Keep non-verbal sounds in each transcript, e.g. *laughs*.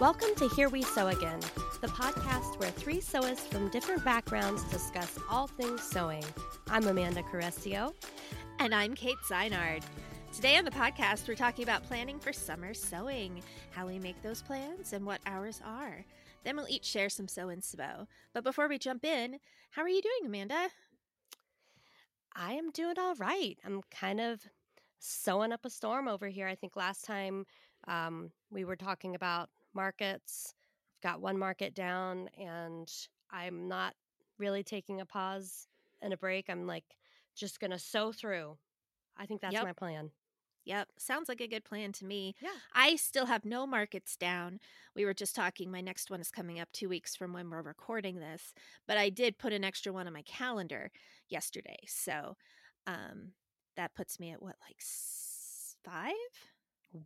Welcome to Here We Sew Again, the podcast where three sewists from different backgrounds discuss all things sewing. I'm Amanda Carestio. And I'm Kate Zeinard. Today on the podcast, we're talking about planning for summer sewing, how we make those plans, and what ours are. Then we'll each share some sew inspo. But before we jump in, how are you doing, Amanda? I am doing all right. I'm kind of sewing up a storm over here. I think last time um, we were talking about markets. I've got one market down, and I'm not really taking a pause and a break. I'm like just going to sew through. I think that's Yep. my plan. Yep, sounds like a good plan to me. Yeah. I still have no markets down. We were just talking, my next one is coming up two weeks from when we're recording this, but I did put an extra one on my calendar yesterday. So um, that puts me at what, like s- five?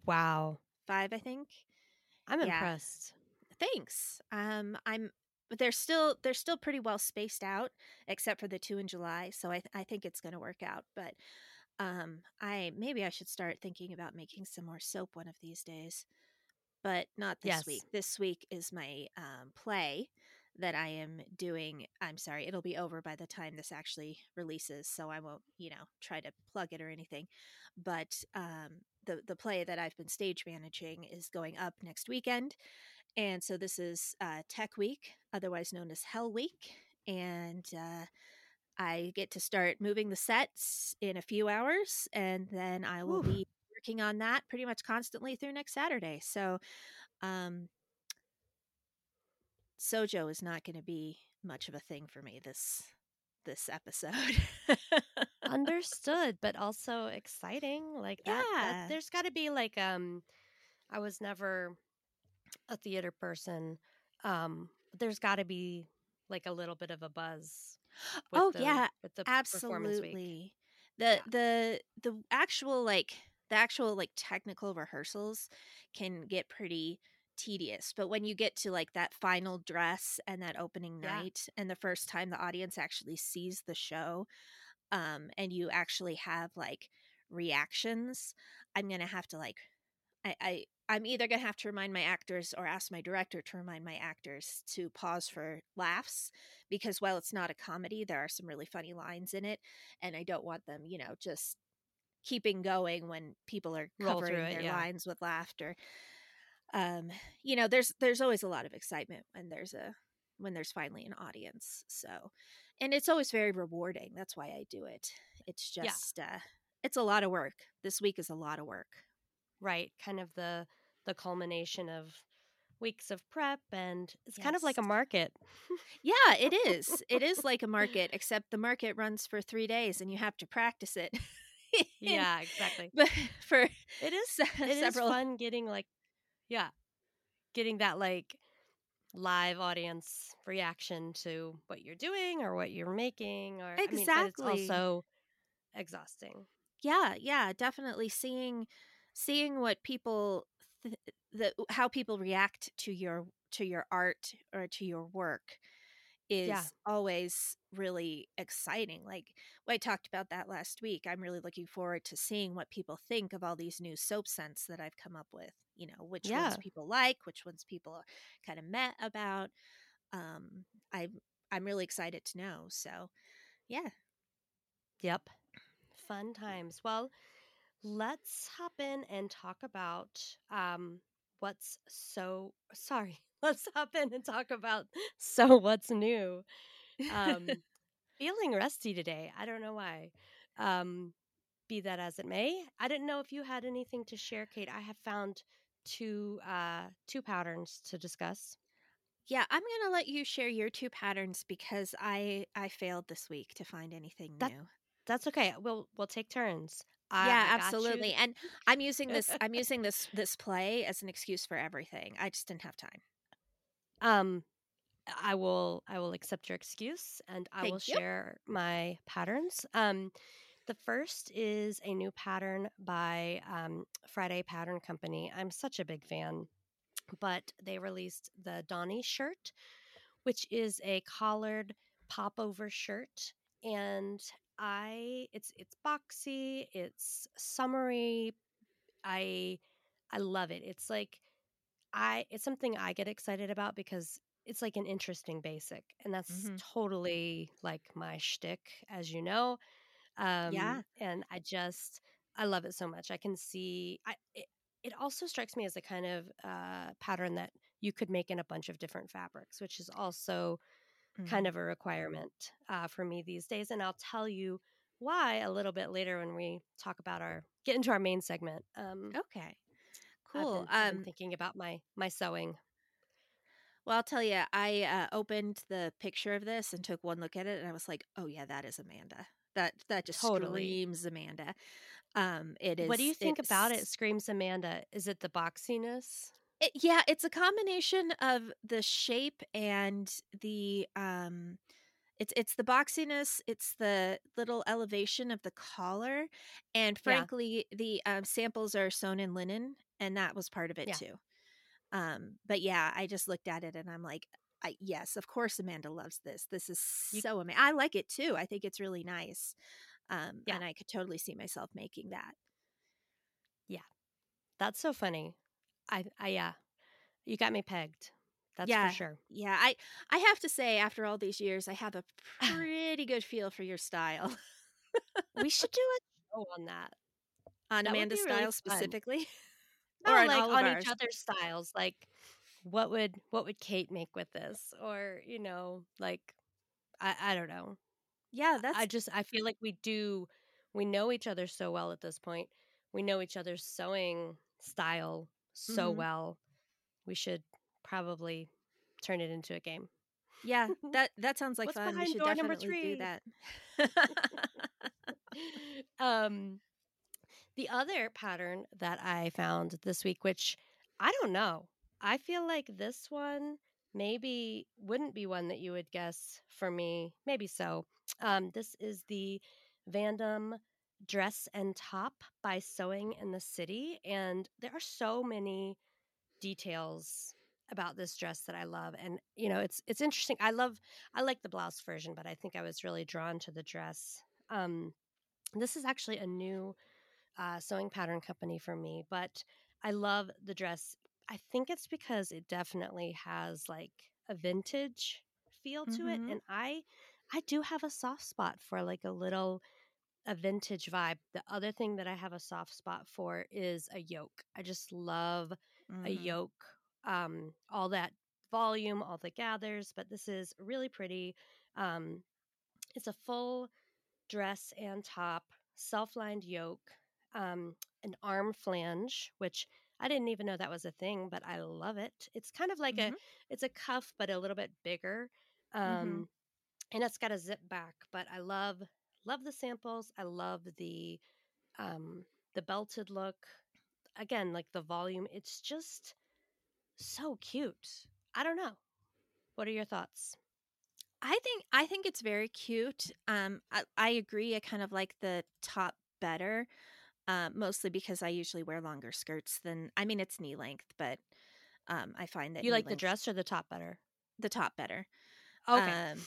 Wow. Five, I think. I'm Yeah. impressed. Thanks. Um, I'm, but they're still they're still pretty well spaced out, except for the two in July. So I I think it's going to work out. But um, I maybe I should start thinking about making some more soap one of these days, but not this Yes. week. This week is my um, play that I am doing. I'm sorry, it'll be over by the time this actually releases, so I won't you know try to plug it or anything. But um, the the play that I've been stage managing is going up next weekend. And so this is uh, Tech Week, otherwise known as Hell Week. And uh, I get to start moving the sets in a few hours. And then I will be working on that pretty much constantly through next Saturday. So um, Sojo is not going to be much of a thing for me this this episode. *laughs* Understood, but also exciting. Like that, that Yeah. there's got to be like um I was never a theater person. Um there's got to be like a little bit of a buzz. with Oh, the- yeah, with the absolutely the Yeah. the the actual like the actual like technical rehearsals can get pretty tedious but when you get to like that final dress and that opening Yeah. night and the first time the audience actually sees the show um and you actually have like reactions i'm gonna have to like i i i'm either gonna have to remind my actors or ask my director to remind my actors to pause for laughs because while it's not a comedy, there are some really funny lines in it, and I don't want them, you know, just keeping going when people are covering it, their yeah. lines with laughter. Um, you know, there's there's always a lot of excitement when there's a when there's finally an audience. So, and it's always very rewarding. That's why I do it. It's Yeah. just uh it's a lot of work. This week is a lot of work. Right, kind of the the culmination of weeks of prep and it's kind of like a market. Yeah, it is. It is like a market, except the market runs for three days and you have to practice it. yeah, *laughs* exactly. but for It is it is several fun getting like yeah. Getting that like live audience reaction to what you're doing or what you're making or I mean, Exactly. it's also exhausting. Yeah yeah definitely seeing seeing what people th- the how people react to your to your art or to your work is Yeah. always really exciting like i talked about that last week i'm really looking forward to seeing what people think of all these new soap scents that i've come up with you know which ones people like which ones people are kind of met about um I'm i'm really excited to know so yeah. Yep. Fun times. Well let's hop in and talk about um what's so sorry let's hop in and talk about *laughs* Sew What's New um *laughs* feeling rusty today i don't know why um be that as it may i didn't know if you had anything to share kate i have found two uh two patterns to discuss Yeah, I'm gonna let you share your two patterns because I I failed this week to find anything That- new. that's okay we'll we'll take turns I, yeah, got you. absolutely. And I'm using *laughs* this I'm using this this play as an excuse for everything. I just didn't have time. Um i will i will accept your excuse and i will you. share my patterns. Um the first is a new pattern by um, friday pattern company. I'm such a big fan but they released the Donny shirt which is a collared popover shirt and i it's it's boxy it's summery. I i love it. It's like I it's something I get excited about because it's like an interesting basic, and that's Mhm. totally like my shtick, as you know. Um, Yeah. and I just I love it so much. I can see I it, it also strikes me as a kind of uh, pattern that you could make in a bunch of different fabrics, which is also kind Mhm. of a requirement uh, for me these days. And I'll tell you why a little bit later when we talk about our get into our main segment. Um, Okay. Cool. Been Um, thinking about my my sewing. well, I'll tell you, I uh, opened the picture of this and took one look at it, and I was like, "Oh yeah, that is Amanda. That that just Totally. screams Amanda." Um, it What do you think about it? Screams Amanda. Is it the boxiness? It, yeah, it's a combination of the shape and the um. It's it's the boxiness, it's the little elevation of the collar, and Yeah, frankly, the um, samples are sewn in linen, and that was part of it yeah, too. Um, but yeah, I just looked at it and I'm like, I, yes, of course Amanda loves this. This is so amazing. I like it too. I think it's really nice. Um, yeah, and I could totally see myself making that. yeah. That's so funny. I, I, yeah, you got me pegged. That's for Yeah. sure. Yeah. I I have to say, after all these years, I have a *laughs* pretty good feel for your style. we should do a show on that. on That would Amanda's be really style fun. specifically. Or No, on like on each other's styles. Like, what would what would Kate make with this? Or you know, like I, I don't know. Yeah, that's. I just I feel like we do we know each other so well at this point. We know each other's sewing style so mhm. well. We should probably turn it into a game. Yeah, *laughs* that that sounds like What's fun. We should definitely do that. *laughs* um, the other pattern that I found this week, which I don't know, I feel like this one maybe wouldn't be one that you would guess for me. Maybe so. Um, this is the Vandam dress and top by Sewing and the City, and there are so many details about this dress that I love and you know it's it's interesting I love I like the blouse version but I think I was really drawn to the dress um this is actually a new uh, sewing pattern company for me but I love the dress I think it's because it definitely has like a vintage feel to it mhm. and I I do have a soft spot for like a little a vintage vibe. The other thing that I have a soft spot for is a yoke. I just love a Mhm. yoke. Um, all that volume, all the gathers, but this is really pretty. Um, it's a full dress and top, self-lined yoke, um, an arm flange, which I didn't even know that was a thing, but I love it. It's kind of like a Mhm. it's a cuff, but a little bit bigger. Mhm. Um, and it's got a zip back but i love love the samples i love the um the belted look again like the volume it's just so cute i don't know what are your thoughts I think I think it's very cute. Um, I, I agree. I kind of like the top better, uh, mostly because I usually wear longer skirts than. I mean, it's knee length, but um, I find that you like the dress or the top better the top better. okay Um,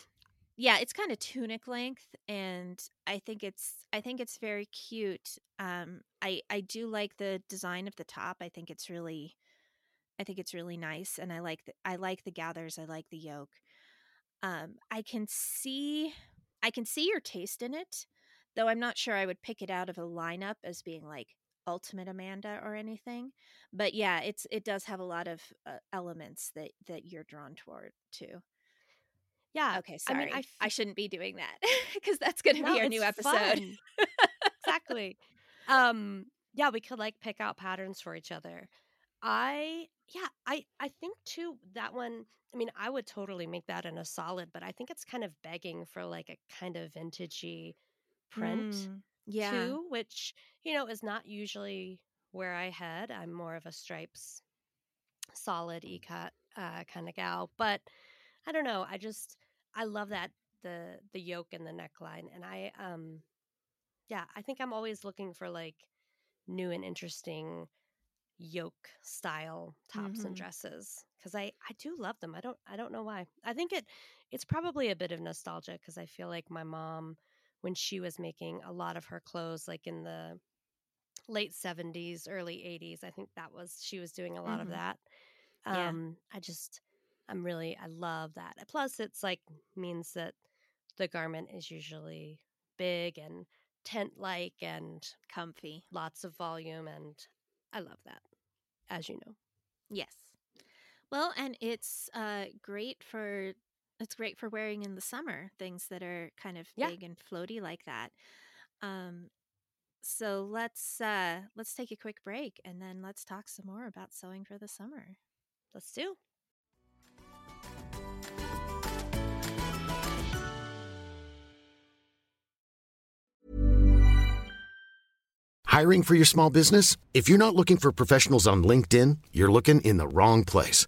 yeah, it's kind of tunic length, and I think it's I think it's very cute. Um, I I do like the design of the top. I think it's really I think it's really nice, and I like the I like the gathers. I like the yoke. Um, I can see I can see your taste in it, though I'm not sure I would pick it out of a lineup as being like ultimate Amanda or anything. But yeah, it's it does have a lot of uh, elements that that you're drawn toward too. yeah Okay, Sorry. i mean i sorry. Shouldn't be doing that *laughs* because that's going to no be our new episode. exactly um yeah we could like pick out patterns for each other I yeah, I I think too that one I mean, I would totally make that in a solid, but I think it's kind of begging for like a kind of vintagey print Mm, yeah. too, which, you know, is not usually where I head. I'm more of a stripes solid e-cut uh kind of gal, but I don't know, I just I love that the the yoke and the neckline and I um yeah, I think I'm always looking for like new and interesting yoke style tops and hmm dresses because I I do love them. I don't I don't know why. I think it it's probably a bit of nostalgia because I feel like my mom when she was making a lot of her clothes like in the late 70s, early 80s, I think that was she was doing a lot of hmm that. Yeah. Um, I just, I'm really, I love that. Plus, it's like means that the garment is usually big and tent like and Comfy. lots of volume. And I love that, as you know. Yes. Well, and it's uh great for it's great for wearing in the summer, things that are kind of Yeah. big and floaty like that. Um so let's uh let's take a quick break and then let's talk some more about sewing for the summer. Let's do. Hiring for your small business? If you're not looking for professionals on LinkedIn, you're looking in the wrong place.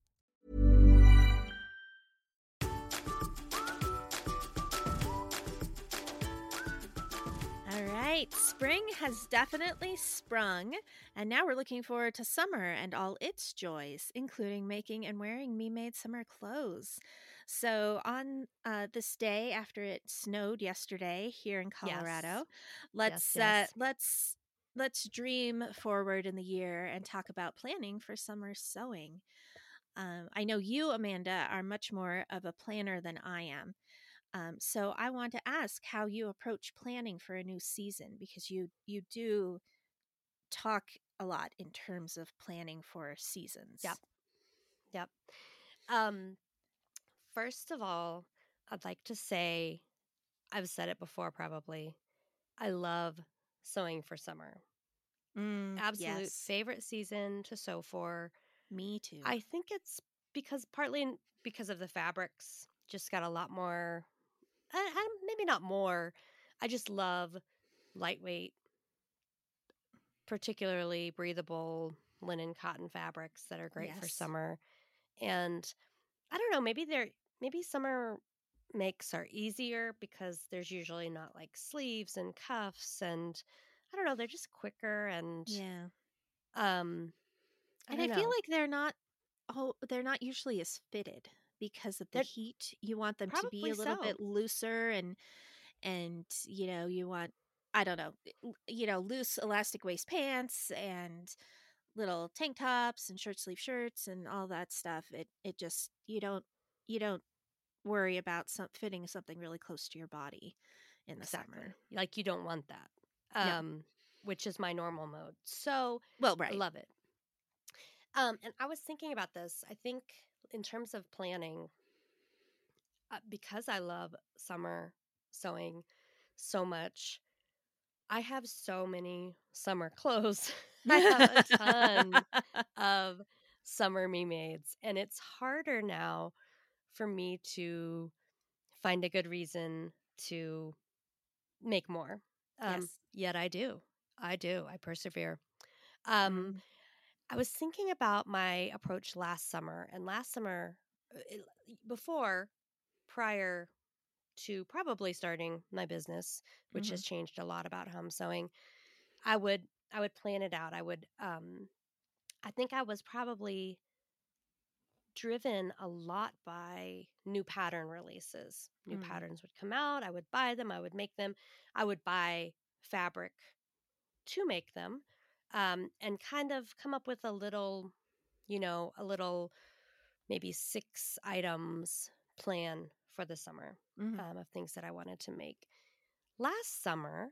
Has definitely sprung, and now we're looking forward to summer and all its joys, including making and wearing me made summer clothes. So, on uh, this day after it snowed yesterday here in Colorado, let's yes. Uh, let's let's dream forward in the year and talk about planning for summer sewing. Um, I know you, Amanda, are much more of a planner than I am. Um, so I want to ask how you approach planning for a new season because you you do talk a lot in terms of planning for seasons. Yep. Yep. Um, first of all, I'd like to say, I've said it before probably. I love sewing for summer. Mm, Absolute yes. favorite season to sew for. Me too. I think it's because partly because of the fabrics, just got a lot more, uh, maybe not more. I just love lightweight, particularly breathable linen cotton fabrics that are great for summer. And I don't know, maybe they're maybe summer makes are easier because there's usually not like sleeves and cuffs and I don't know, they're just quicker and yeah. um I And I, don't feel like they're not oh they're not usually as fitted because of the They're- heat. You want them to be a little so. bit looser and and you know, you want I don't know, you know, loose elastic waist pants and little tank tops and short sleeve shirts and all that stuff. It it just you don't you don't worry about some fitting something really close to your body in the exactly. summer. Like you don't want that. No. Um which is my normal mode. So Well, right. I love it. Um, and I was thinking about this. I think in terms of planning, uh, because I love summer sewing so much, I have so many summer clothes. *laughs* I have a ton *laughs* of summer me mades, and it's harder now for me to find a good reason to make more. Um, Yes. Yet I do. I do. I persevere. Um, Mm. I was thinking about my approach last summer, and last summer, uh, it- before, prior to probably starting my business, which Mhm. has changed a lot about home sewing, I would I would plan it out. I would um, I think I was probably driven a lot by new pattern releases. New Mm. patterns would come out, I would buy them, I would make them, I would buy fabric to make them, um, and kind of come up with a little, you know, a little maybe six items plan for the summer Mhm. um, of things that I wanted to make. Last summer,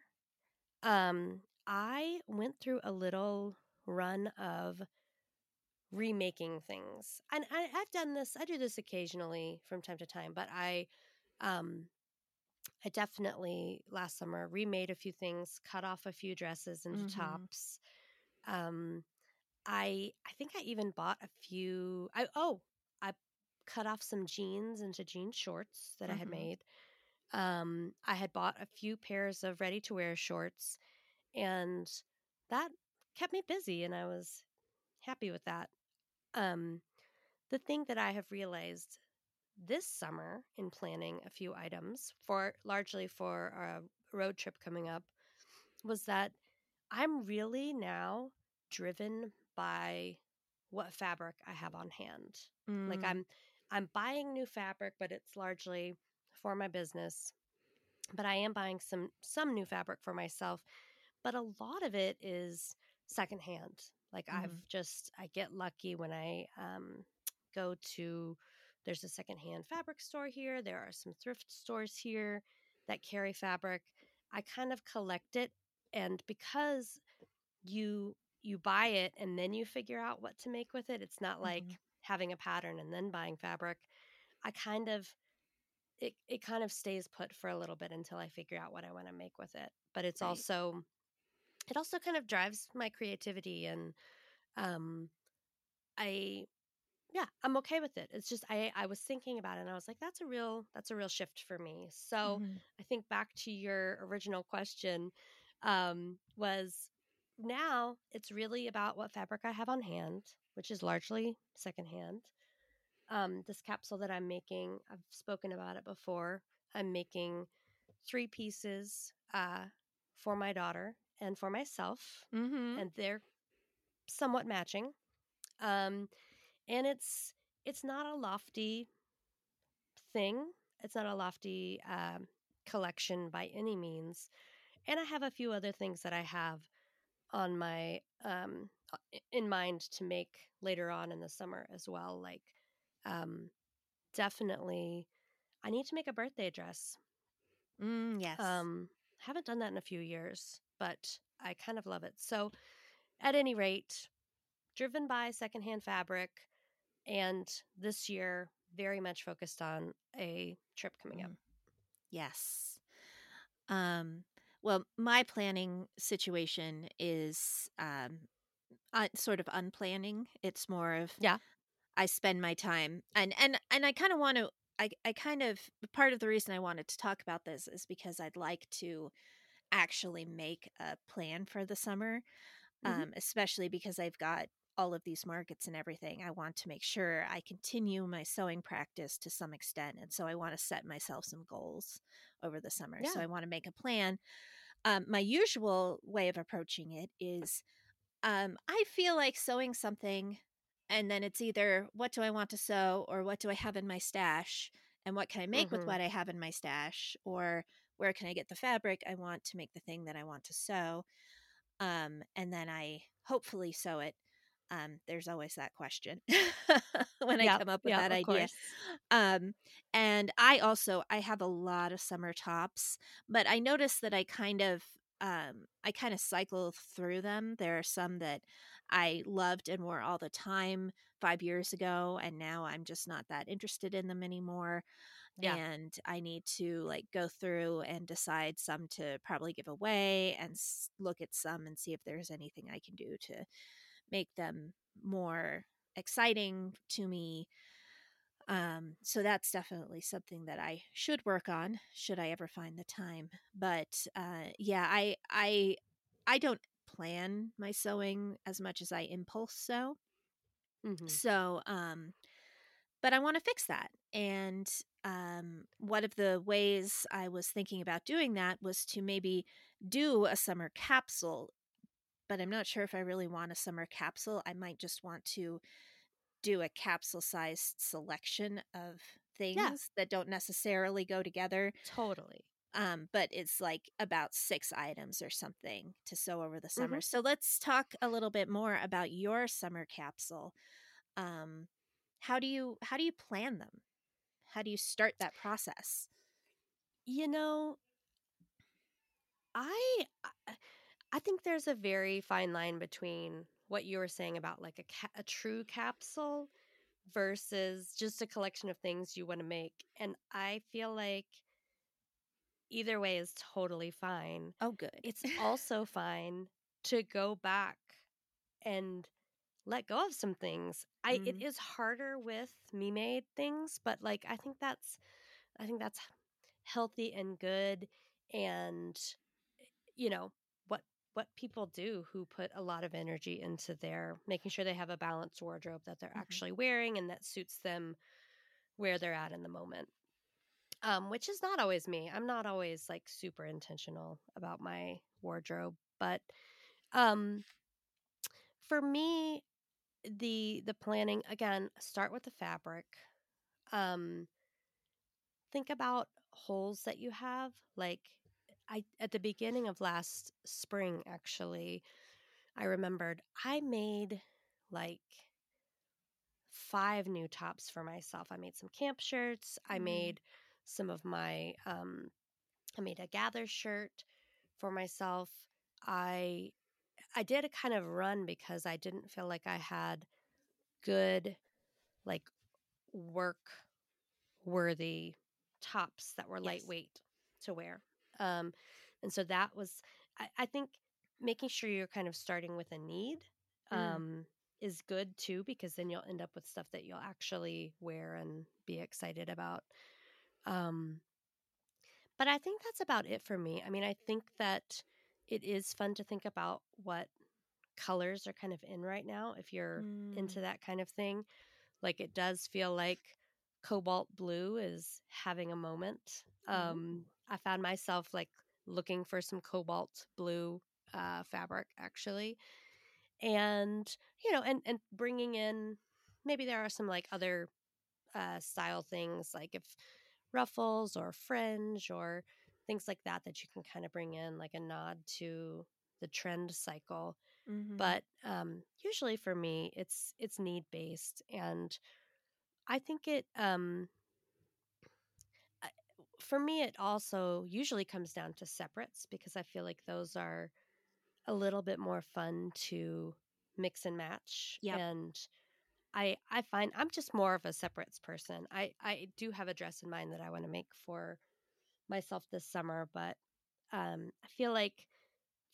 um, I went through a little run of remaking things, and I, I've done this. I do this occasionally from time to time, but I, um, I definitely last summer remade a few things, cut off a few dresses into Mhm. tops. Um, I I think I even bought a few. I oh I cut off some jeans into jean shorts that I had Mhm. made. Um, I had bought a few pairs of ready to wear shorts, and that kept me busy, and I was happy with that. Um, the thing that I have realized this summer in planning a few items for largely for a road trip coming up was that I'm really now driven by what fabric I have on hand. Like Mm. I'm I'm buying new fabric, but it's largely for my business. But I am buying some some new fabric for myself, but a lot of it is secondhand. Like I've Mhm. just I get lucky when I um go to there's a secondhand fabric store here, there are some thrift stores here that carry fabric. I kind of collect it and because you you buy it and then you figure out what to make with it. It's not like Mhm. having a pattern and then buying fabric. I kind of it it kind of stays put for a little bit until I figure out what I want to make with it. But it's Right. also it also kind of drives my creativity and um I yeah, I'm okay with it. It's just I I was thinking about it and I was like that's a real that's a real shift for me. So Mhm. I think back to your original question um, was now it's really about what fabric I have on hand, which is largely secondhand. Um, this capsule that I'm making, I've spoken about it before. I'm making three pieces uh, for my daughter and for myself, Mhm. and they're somewhat matching. Um, and it's it's not a lofty thing. It's not a lofty um, collection by any means. And I have a few other things that I have on my um uh, in mind to make later on in the summer as well. Like um definitely I need to make a birthday dress. Mm, yes. Um haven't done that in a few years, but I kind of love it. So at any rate, driven by secondhand fabric and this year very much focused on a trip coming up. Mhm. Yes. Um, well, my planning situation is um, uh, sort of unplanning. It's more of Yeah. I spend my time and and and I kind of want to. I I kind of part of the reason I wanted to talk about this is because I'd like to actually make a plan for the summer, Mhm. um, especially because I've got all of these markets and everything. I want to make sure I continue my sewing practice to some extent, and so I want to set myself some goals over the summer. So I want to make a plan. Um, my usual way of approaching it is um, I feel like sewing something, and then it's either what do I want to sew or what do I have in my stash, and what can I make with Mhm. what I have in my stash, or where can I get the fabric I want to make the thing that I want to sew, um, and then I hopefully sew it. Um, there's always that question *laughs* when I come up with yep, that idea. um and i also i have a lot of summer tops but i notice that i kind of um i kind of cycle through them. There are some that i loved and wore all the time five years ago and now i'm just not that interested in them anymore Yeah. and i need to like go through and decide some to probably give away and s- look at some and see if there's anything i can do to make them more exciting to me um, so that's definitely something that I should work on should I ever find the time. But uh, yeah, I I I don't plan my sewing as much as I impulse sew. Mhm. So um, but I want to fix that. And um, one of the ways I was thinking about doing that was to maybe do a summer capsule. But I'm not sure if I really want a summer capsule. I might just want to do a capsule sized selection of things that don't necessarily go together. Totally. Um, but it's like about six items or something to sew over the summer. Mhm. So let's talk a little bit more about your summer capsule. Um, how do you how do you plan them? How do you start that process? You know, I I- I think there's a very fine line between what you were saying about like a ca- a true capsule versus just a collection of things you want to make. And I feel like either way is totally fine. Oh, good. It's *laughs* also fine to go back and let go of some things. I it Mhm. is harder with me made things, but like I think that's I think that's healthy and good and you know what people do who put a lot of energy into their making sure they have a balanced wardrobe that they're Mhm. actually wearing and that suits them where they're at in the moment um, which is not always me. I'm not always like super intentional about my wardrobe, but um, for me, the the planning again, start with the fabric. Um, think about holes that you have. Like I at the beginning of last spring, actually, I remembered I made like five new tops for myself. I made some camp shirts. I Mm. made some of my um I made a gather shirt for myself. I I did a kind of run because I didn't feel like I had good like work worthy tops that were Yes. lightweight to wear. Um and so that was I, I think making sure you're kind of starting with a need Mm. um is good too because then you'll end up with stuff that you'll actually wear and be excited about. Um but I think that's about it for me. I mean, I think that it is fun to think about what colors are kind of in right now if you're Mm. into that kind of thing. Like it does feel like cobalt blue is having a moment. Um I found myself like looking for some cobalt blue uh fabric actually. And you know, and and bringing in maybe there are some like other uh style things like if ruffles or fringe or things like that that you can kind of bring in like a nod to the trend cycle Mhm. but um usually for me it's it's need based and i think it um for me it also usually comes down to separates because i feel like those are a little bit more fun to mix and match Yep. and I I find I'm just more of a separates person. I I do have a dress in mind that I want to make for myself this summer, but um I feel like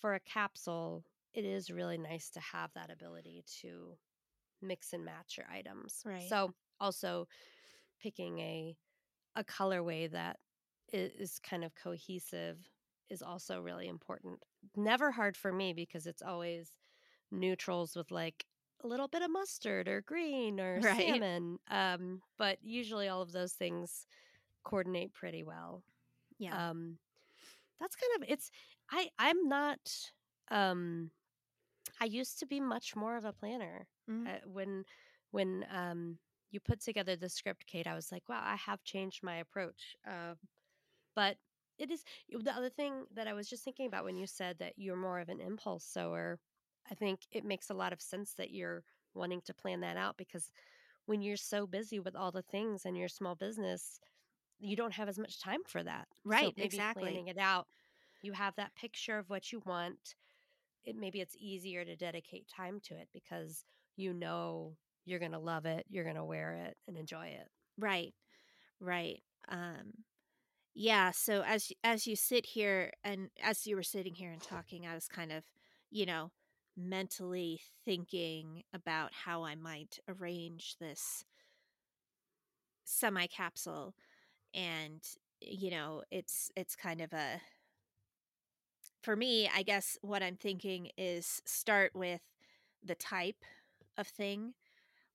for a capsule it is really nice to have that ability to mix and match your items. Right. So also picking a a colorway that is kind of cohesive is also really important. Never hard for me because it's always neutrals with like a little bit of mustard or green or Right. salmon. Um, but usually all of those things coordinate pretty well. yeah. Um, that's kind of it's. I I'm not. Um, I used to be much more of a planner. Mm. Uh, when when um you put together the script, Kate, I was like, wow, I have changed my approach. Um, but it is the other thing that I was just thinking about when you said that you're more of an impulse sower. I think it makes a lot of sense that you're wanting to plan that out because when you're so busy with all the things in your small business, you don't have as much time for that. So Right, maybe exactly. Planning it out, you have that picture of what you want. It maybe it's easier to dedicate time to it because you know you're gonna love it, you're gonna wear it and enjoy it. Right. Right. Um yeah, so as as you sit here and as you were sitting here and talking, I was kind of, you know, mentally thinking about how I might arrange this semi capsule and you know, it's it's kind of a for me, I guess what I'm thinking is start with the type of thing.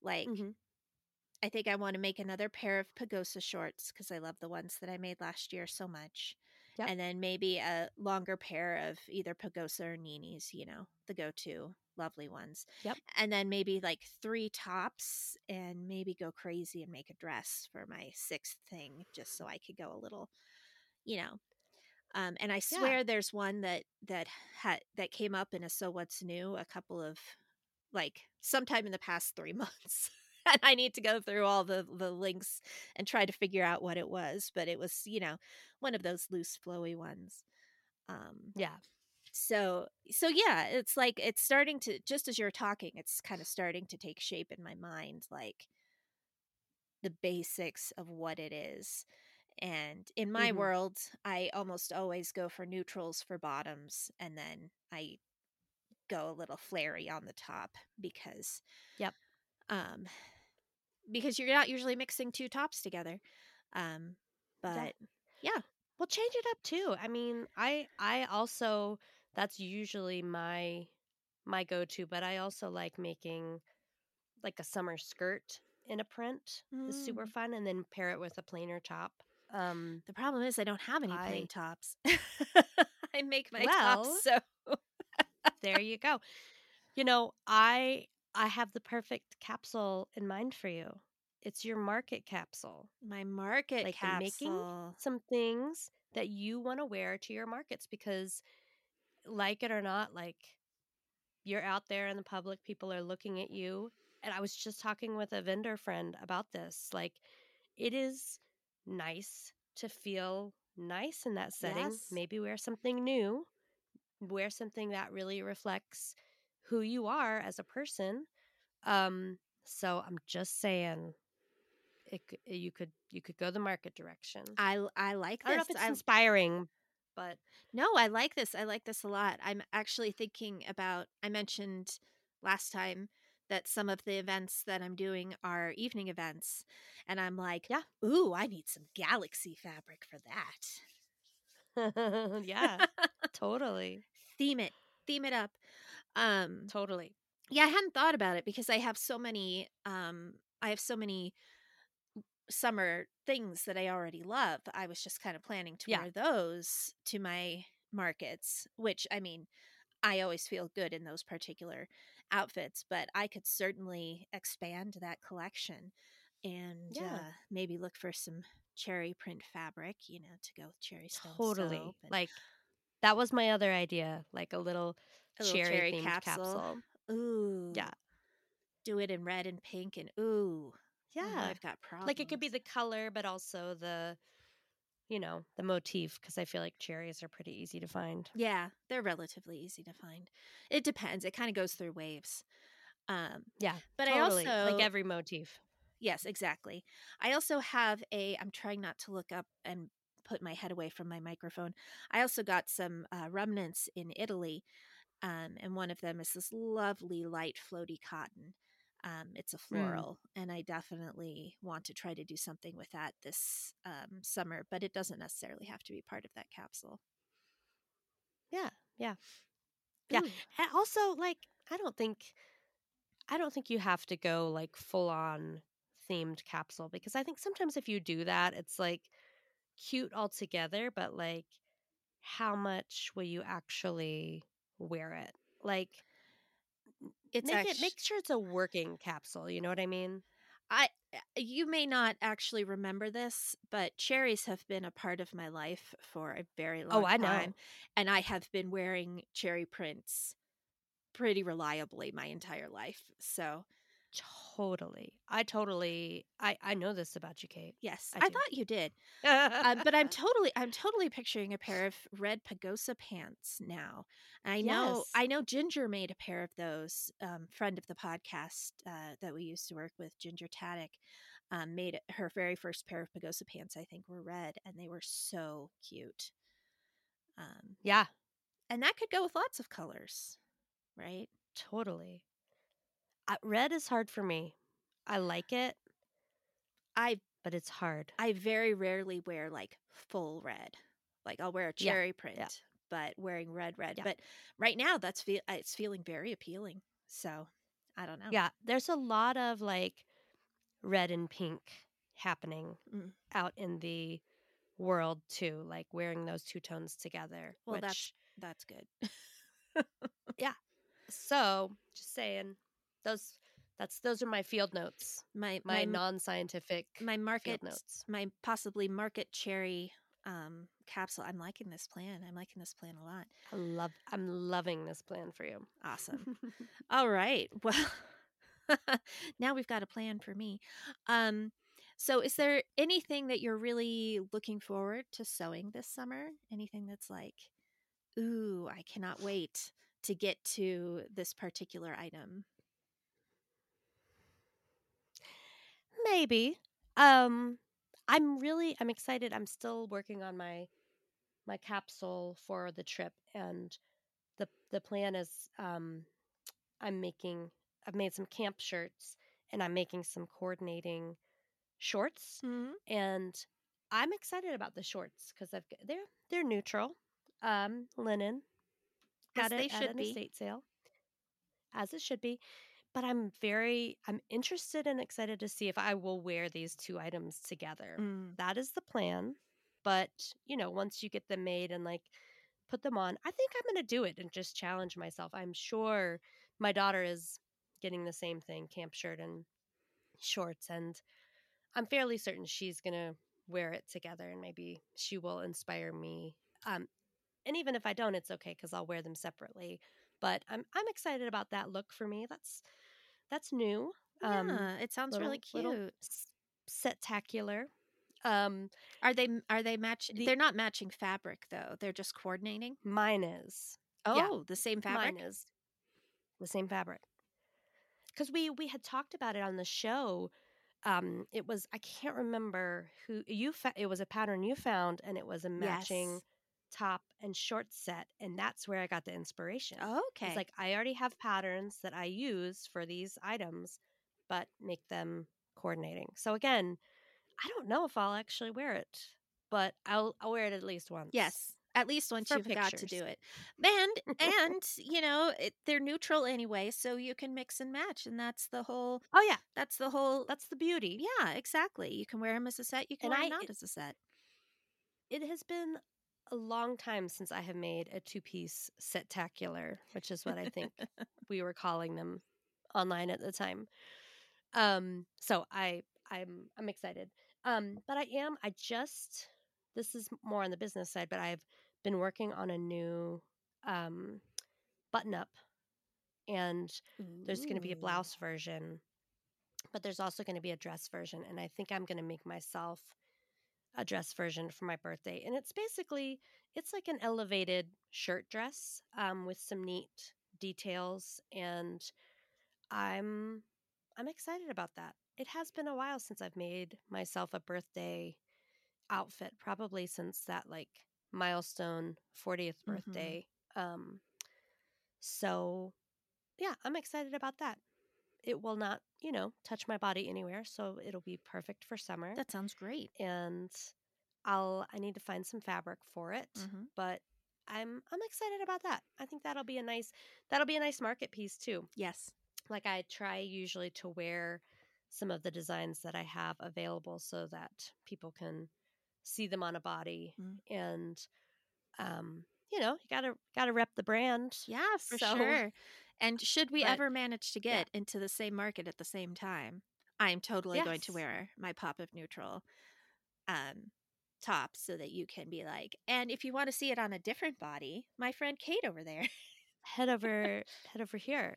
Like Mhm. I think I want to make another pair of Pagosa shorts because I love the ones that I made last year so much. Yep. and then maybe a longer pair of either Pagosa or Ninni's, you know, the go to lovely ones. Yep. And then maybe like three tops and maybe go crazy and make a dress for my sixth thing just so I could go a little, you know. Um, and I Yeah. swear there's one that that had that came up in a Sew What's New a couple of like sometime in the past three *laughs* months. And *laughs* I need to go through all the the links and try to figure out what it was, but it was, you know, one of those loose flowy ones. Um Yeah. so so yeah, it's like it's starting to just as you're talking, it's kind of starting to take shape in my mind like the basics of what it is. And in my Mhm. world, I almost always go for neutrals for bottoms and then I go a little flary on the top because Yep. Um because you're not usually mixing two tops together. Um but yeah. Well, change it up too. I mean, I I also that's usually my my go-to, but I also like making like a summer skirt in a print. It's super Mm. fun and then pair it with a plainer top. Um the problem is I don't have any I- plain tops. *laughs* I make my Well, tops so *laughs* there you go. You know, I I have the perfect capsule in mind for you. It's your market capsule. my market Like the making capsule. some things that you want to wear to your markets because like it or not like you're out there in the public people are looking at you and i was just talking with a vendor friend about this like it is nice to feel nice in that setting Yes. maybe wear something new wear something that really reflects who you are as a person um so i'm just saying it, c- you could you could go the market direction I I like I don't know if it's I, inspiring, but no, I like this. I like this a lot. I'm actually thinking about I mentioned last time that some of the events that I'm doing are evening events and I'm like, Yeah. ooh, I need some galaxy fabric for that. *laughs* yeah, *laughs* totally, Theme it. Theme it up. Um totally. yeah i hadn't thought about it because i have so many um i have so many summer things that i already love i was just kind of planning to Yeah. wear those to my markets which i mean i always feel good in those particular outfits but i could certainly expand that collection and Yeah. uh, maybe look for some cherry print fabric you know to go with cherry stone Totally. and Like that was my other idea, like a little a cherry, cherry themed capsule. capsule. ooh Yeah. do it in red and pink and ooh Yeah, Oh, I've got problems. like it could be the color, but also the, you know, the motif. Because I feel like cherries are pretty easy to find. Yeah, they're relatively easy to find. It depends. It kind of goes through waves. Um, Yeah, but totally. I also like every motif. yes, exactly. I also have a. I'm trying not to look up and put my head away from my microphone. I also got some uh, remnants in Italy, um, and one of them is this lovely light floaty cotton. Um, it's a floral, and I definitely want to try to do something with that this um, summer. But it doesn't necessarily have to be part of that capsule. Yeah, yeah. Yeah. Ooh. And also, like, I don't think, I don't think you have to go like full on themed capsule because I think sometimes if you do that, it's like cute altogether, but like, how much will you actually wear it? Like, It's make it make sure it's a working capsule. You know what I mean? I eh, you may not actually remember this, but cherries have been a part of my life for a very oh, long Oh, I know. time, and I have been wearing cherry prints pretty reliably my entire life. So Totally. I totally. I I know this about you, Kate. yes, I I, thought you did, uh, but I'm *laughs* totally I'm totally picturing a pair of red pagosa pants now. I know Yes. I know Ginger made a pair of those. Um, friend of the podcast uh, that we used to work with, Ginger Taddick, um, made her very first pair of pagosa pants. I think were red, and they were so cute. Um, yeah, and that could go with lots of colors, right? totally. Red is hard for me. I like it, I but it's hard. I very rarely wear like full red. Like I'll wear a Yeah, cherry print, but wearing red, red. Yeah. But right now, that's fe- uh, it's feeling very appealing. So I don't know. Yeah, there's a lot of like red and pink happening Mm. out in the world too, like wearing those two tones together. Well, which, that's that's good. Yeah. So just saying those that's those are my field notes. my My my non-scientific my market notes. my possibly market cherry um capsule. I'm liking this plan. I'm liking this plan a lot. I love I'm loving this plan for you. Awesome. *laughs* All right. *laughs* Well, *laughs* now we've got a plan for me. Um, so, is there anything that you're really looking forward to sewing this summer? Anything that's like, ooh, I cannot wait to get to this particular item? Maybe. Um I'm really I'm excited. I'm still working on my my capsule for the trip and the the plan is um I'm making I've made some camp shirts and I'm making some coordinating shorts Mm-hmm. and I'm excited about the shorts cuz I've they're they're neutral. Um linen. As Got they it at should an be. estate sale. As it should be. But I'm very I'm interested and excited to see if I will wear these two items together Mm. that is the plan. But, you know, once you get them made and like put them on, I think I'm going to do it and just challenge myself. I'm sure my daughter is getting the same thing camp shirt and shorts. And I'm fairly certain she's going to wear it together and maybe she will inspire me. Um, and even if I don't, it's okay because I'll wear them separately. But I'm I'm excited about that look for me. That's that's new. Um, yeah, it sounds little- really cute. Spectacular. Um, Are they are they match? The- They're not matching fabric though. They're just coordinating. mine is. Oh, Yeah, the same fabric. Mine is the same fabric. Because we we had talked about it on the show. Um, it was I can't remember who you. Fa- it was a pattern you found, and it was a matching Yes. Top and short set, and that's where I got the inspiration. Okay. It's like I already have patterns that I use for these items, but make them coordinating. So again, I don't know if I'll actually wear it, but I'll I'll wear it at least once. Yes, at least once For you've got to do it. And *laughs* and you know it, they're neutral anyway, so you can mix and match, and that's the whole. Oh yeah, That's the whole. that's the beauty. yeah, exactly. You can wear them as a set. You can And wear I- 'em not it- as a set. It has been a long time since I have made a two-piece set-tacular, which is what I think *laughs* we were calling them online at the time. Um, so I I'm I'm excited. Um, but I am I just this is more on the business side, but I've been working on a new um button up and there's going to be a blouse version, but there's also going to be a dress version and I think I'm going to make myself a dress version for my birthday. And it's basically it's like an elevated shirt dress um with some neat details and I'm I'm excited about that. It has been a while since I've made myself a birthday outfit, probably since that like milestone 40th Mhm. birthday. Um so yeah, I'm excited about that. It will not, you know, touch my body anywhere, so it'll be perfect for summer. That sounds great. and I'll I need to find some fabric for it, Mhm. but I'm I'm excited about that. I think that'll be a nice that'll be a nice market piece too Yes. like I try usually to wear some of the designs that I have available so that people can see them on a body Mm. and um you know you gotta gotta rep the brand Yeah, for *laughs* So- sure. And should we but- ever manage to yeah. get into the same market at the same time, I'm totally going to wear my pop of neutral um, top so that you can be like, and if you want to see it on a different body, my friend Kate over there. head *laughs* over head over here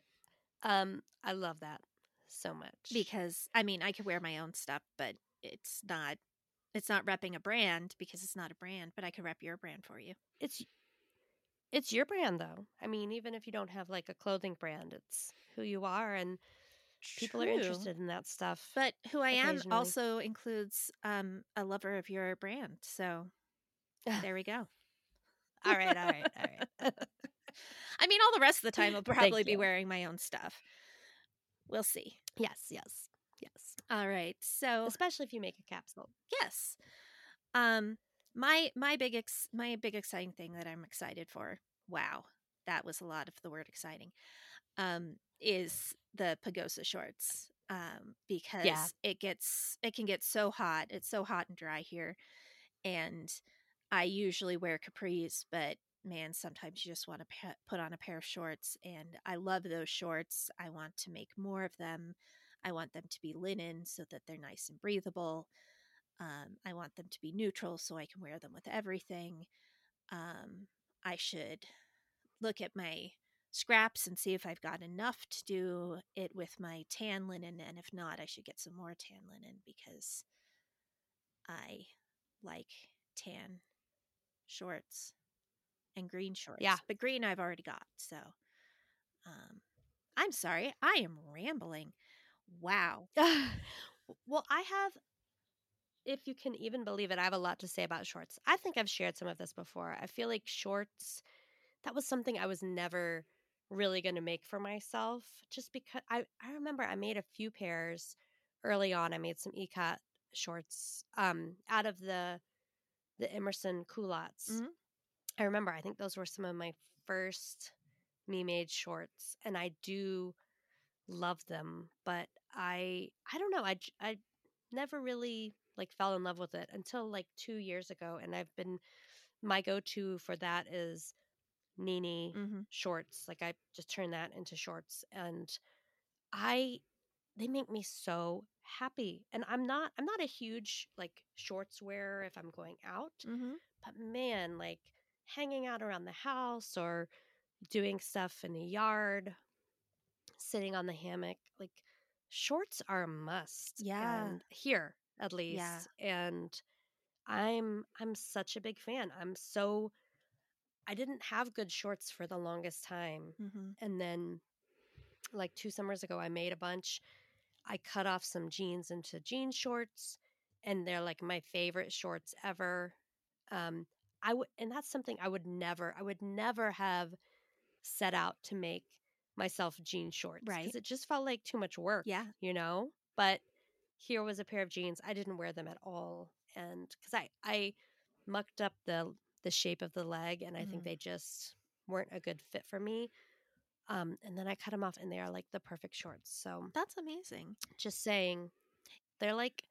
um I love that so much because I mean, I could wear my own stuff, but it's not. It's not repping a brand because it's not a brand, but I could rep your brand for you. it's it's your brand though I mean even if you don't have like a clothing brand it's who you are and people are interested in that stuff But who I am also includes um, a lover of your brand. So *laughs* there we go. all right all right all right *laughs* I mean, all the rest of the time I'll probably be wearing my own stuff. We'll see. yes yes yes All right. So especially if you make a capsule. yes, um, my my big ex- my big exciting thing that I'm excited for. Wow, that was a lot of the word exciting. Um, is the Pagosa shorts. Um, because it gets it can get so hot. It's so hot and dry here, and I usually wear capris, but man, sometimes you just want to pa- put on a pair of shorts. And I love those shorts. I want to make more of them. I want them to be linen so that they're nice and breathable. Um, I want them to be neutral so I can wear them with everything. Um, I should look at my scraps and see if I've got enough to do it with my tan linen. And if not, I should get some more tan linen because I like tan shorts and green shorts. Yeah. But green I've already got. So um I'm sorry. I am rambling. Wow. *laughs* well, I have, if you can even believe it, I have a lot to say about shorts. I think I've shared some of this before. I feel like shorts, that was something I was never really going to make for myself just because I, I remember I made a few pairs early on. I made some e-cut shorts um, out of the the Emerson culottes. Mhm. I remember I think those were some of my first me made shorts and I do love them, but I I don't know, I I never really like fell in love with it until like 2 years ago and I've been my go-to for that is Ninni Mm-hmm. shorts. Like I just turn that into shorts and I they make me so happy. And I'm not I'm not a huge like shorts wearer if I'm going out, Mm-hmm. but man, like hanging out around the house or doing stuff in the yard, sitting on the hammock, like shorts are a must. Yeah. And here at least. Yeah. And I'm I'm such a big fan. I'm so I didn't have good shorts for the longest time. Mm-hmm. And then like two summers ago I made a bunch. I cut off some jeans into jean shorts and they're like my favorite shorts ever. Um I would and that's something I would never I would never have set out to make myself jean shorts Right. because it just felt like too much work Yeah. you know but here was a pair of jeans i didn't wear them at all and because i i mucked up the the shape of the leg and i think Mhm. they just weren't a good fit for me um and then i cut them off and they are like the perfect shorts so That's amazing. just saying they're like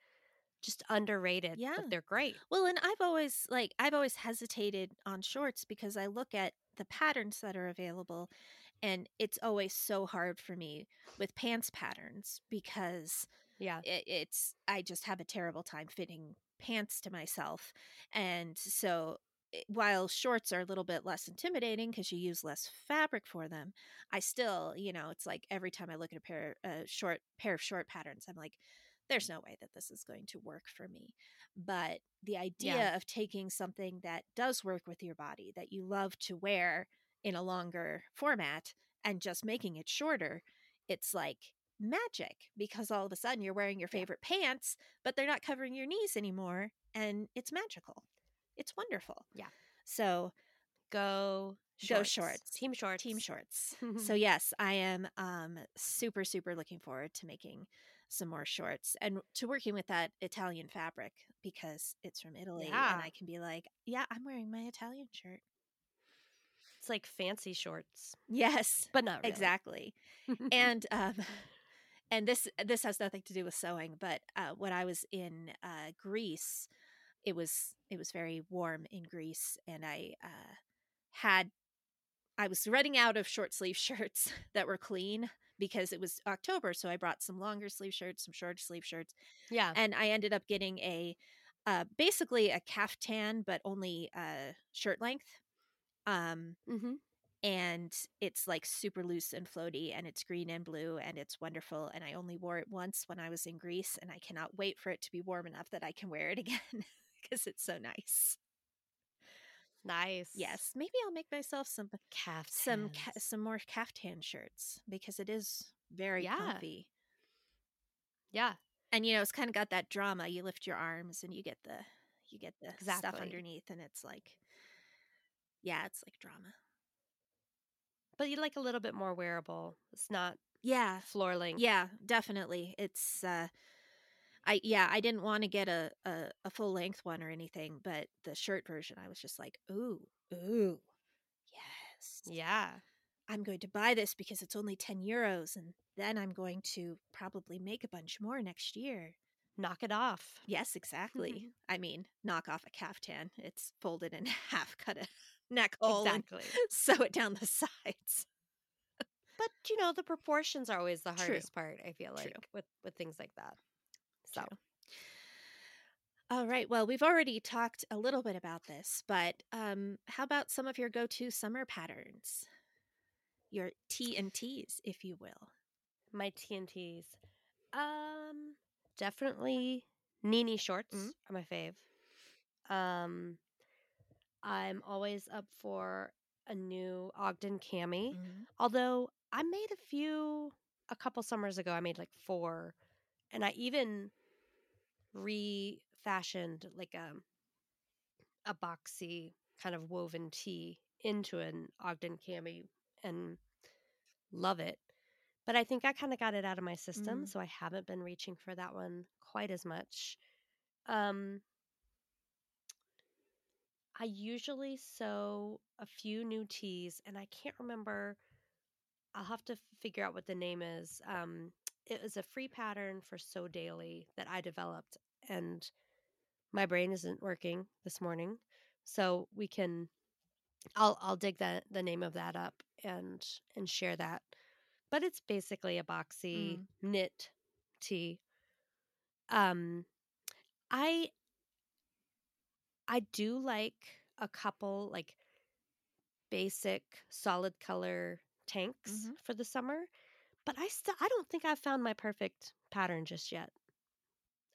just underrated Yeah. but they're great Well, and I've always like I've always hesitated on shorts because I look at the patterns that are available and it's always so hard for me with pants patterns because yeah it, it's I just have a terrible time fitting pants to myself. And so eh, while shorts are a little bit less intimidating because you use less fabric for them, I still, you know, it's like every time I look at a pair a short pair of short patterns, I'm like there's no way that this is going to work for me. But the idea Yeah. of taking something that does work with your body that you love to wear in a longer format and just making it shorter, it's like magic because all of a sudden you're wearing your Yeah. favorite pants, but they're not covering your knees anymore. And it's magical. It's wonderful. Yeah. So go Go shorts. team shorts team shorts. so *laughs* yes, I am um super super looking forward to making some more shorts and to working with that Italian fabric because it's from Italy Yeah. and I can be like, yeah, I'm wearing my Italian shirt. it's like fancy shorts Yes, but not really. exactly. *laughs* and um *laughs* and this this has nothing to do with sewing, but uh when I was in uh Greece, it was it was very warm in Greece and I uh had I was running out of short sleeve *laughs* shirts that were clean because it was October, so I brought some longer sleeve shirts, some short sleeve shirts, yeah and I ended up getting a uh, basically a caftan, but only uh, shirt length. Um, mm-hmm. And it's like super loose and floaty, and it's green and blue, and it's wonderful. And I only wore it once when I was in Greece, and I cannot wait for it to be warm enough that I can wear it *laughs* again because it's so nice. nice Yes, maybe I'll make myself some calf some ca- some more caftan shirts because it is very Yeah. comfy. yeah And you know, it's kind of got that drama. You lift your arms and you get the you get the stuff underneath and it's like yeah, it's like drama. But you like a little bit more wearable it's not Yeah. floor length Yeah, definitely. It's uh I yeah, I didn't want to get a, a a full length one or anything, but the shirt version I was just like, "Ooh, ooh. Yes. yeah I'm going to buy this because it's only 10 euros and then I'm going to probably make a bunch more next year. knock it off. Yes, *laughs* exactly. I mean, knock off a caftan. It's folded in *laughs* half, cut a neck hole, Exactly. *laughs* sew it down the *laughs* sides. But you know, the proportions are always the True. hardest part, I feel True. like, with with things like that. So, True. All right. Well, we've already talked a little bit about this, but um, how about some of your go-to summer patterns? Your T and T's, if you will. my T and T's, Um definitely Ninni shorts Mhm. are my fave. Um I'm always up for a new Ogden cami. Although I made a few a couple summers ago. I made like four, and I even refashioned like a a boxy kind of woven tee into an Ogden cami and love it. But I think I kind of got it out of my system, Mm. so I haven't been reaching for that one quite as much. Um I usually sew a few new tees, and I can't remember. I'll have to figure out what the name is. Um, it was a free pattern for Sew Daily that I developed, and my brain isn't working this morning, so we can. I'll I'll dig that the name of that up and and share that. But it's basically a boxy Mm. knit tee. Um, I I do like a couple like basic solid color tanks Mhm. for the summer, but I still I don't think I've found my perfect pattern just yet.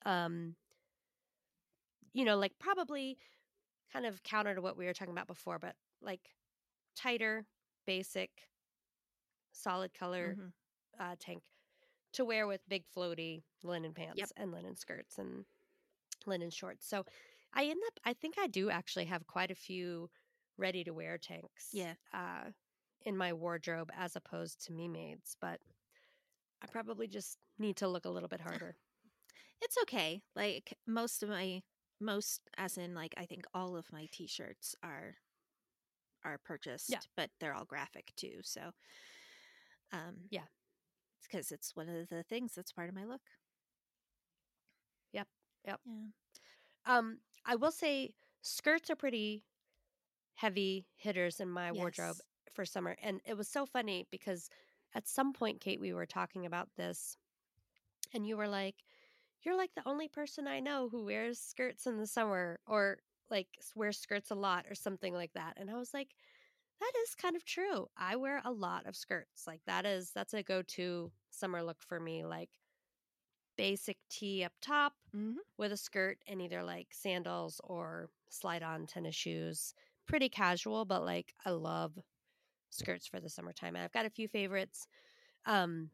Um you know, like probably kind of counter to what we were talking about before, but like tighter, basic, solid color Mhm. uh, tank to wear with big floaty linen pants Yep. and linen skirts and linen shorts. So I end up, I think I do actually have quite a few ready to wear tanks Yeah. uh, in my wardrobe as opposed to me mades, but I probably just need to look a little bit *laughs* harder. It's okay. Like most of my most as in like I think all of my t-shirts are are purchased, yeah. but they're all graphic too. So um Yeah. It's cuz it's one of the things that's part of my look. Yep. Yep. Yeah. Um, I will say skirts are pretty heavy hitters in my wardrobe for summer. And it was so funny because at some point, Kate, we were talking about this, and you were like, You're like the only person I know who wears skirts in the summer or like wears skirts a lot or something like that. And I was like, That is kind of true. I wear a lot of skirts. Like, that is, that's a go to summer look for me. Like, basic tee up top Mhm. with a skirt and either like sandals or slide on tennis shoes. Pretty casual, but like I love skirts for the summertime. I've got a few favorites. Um,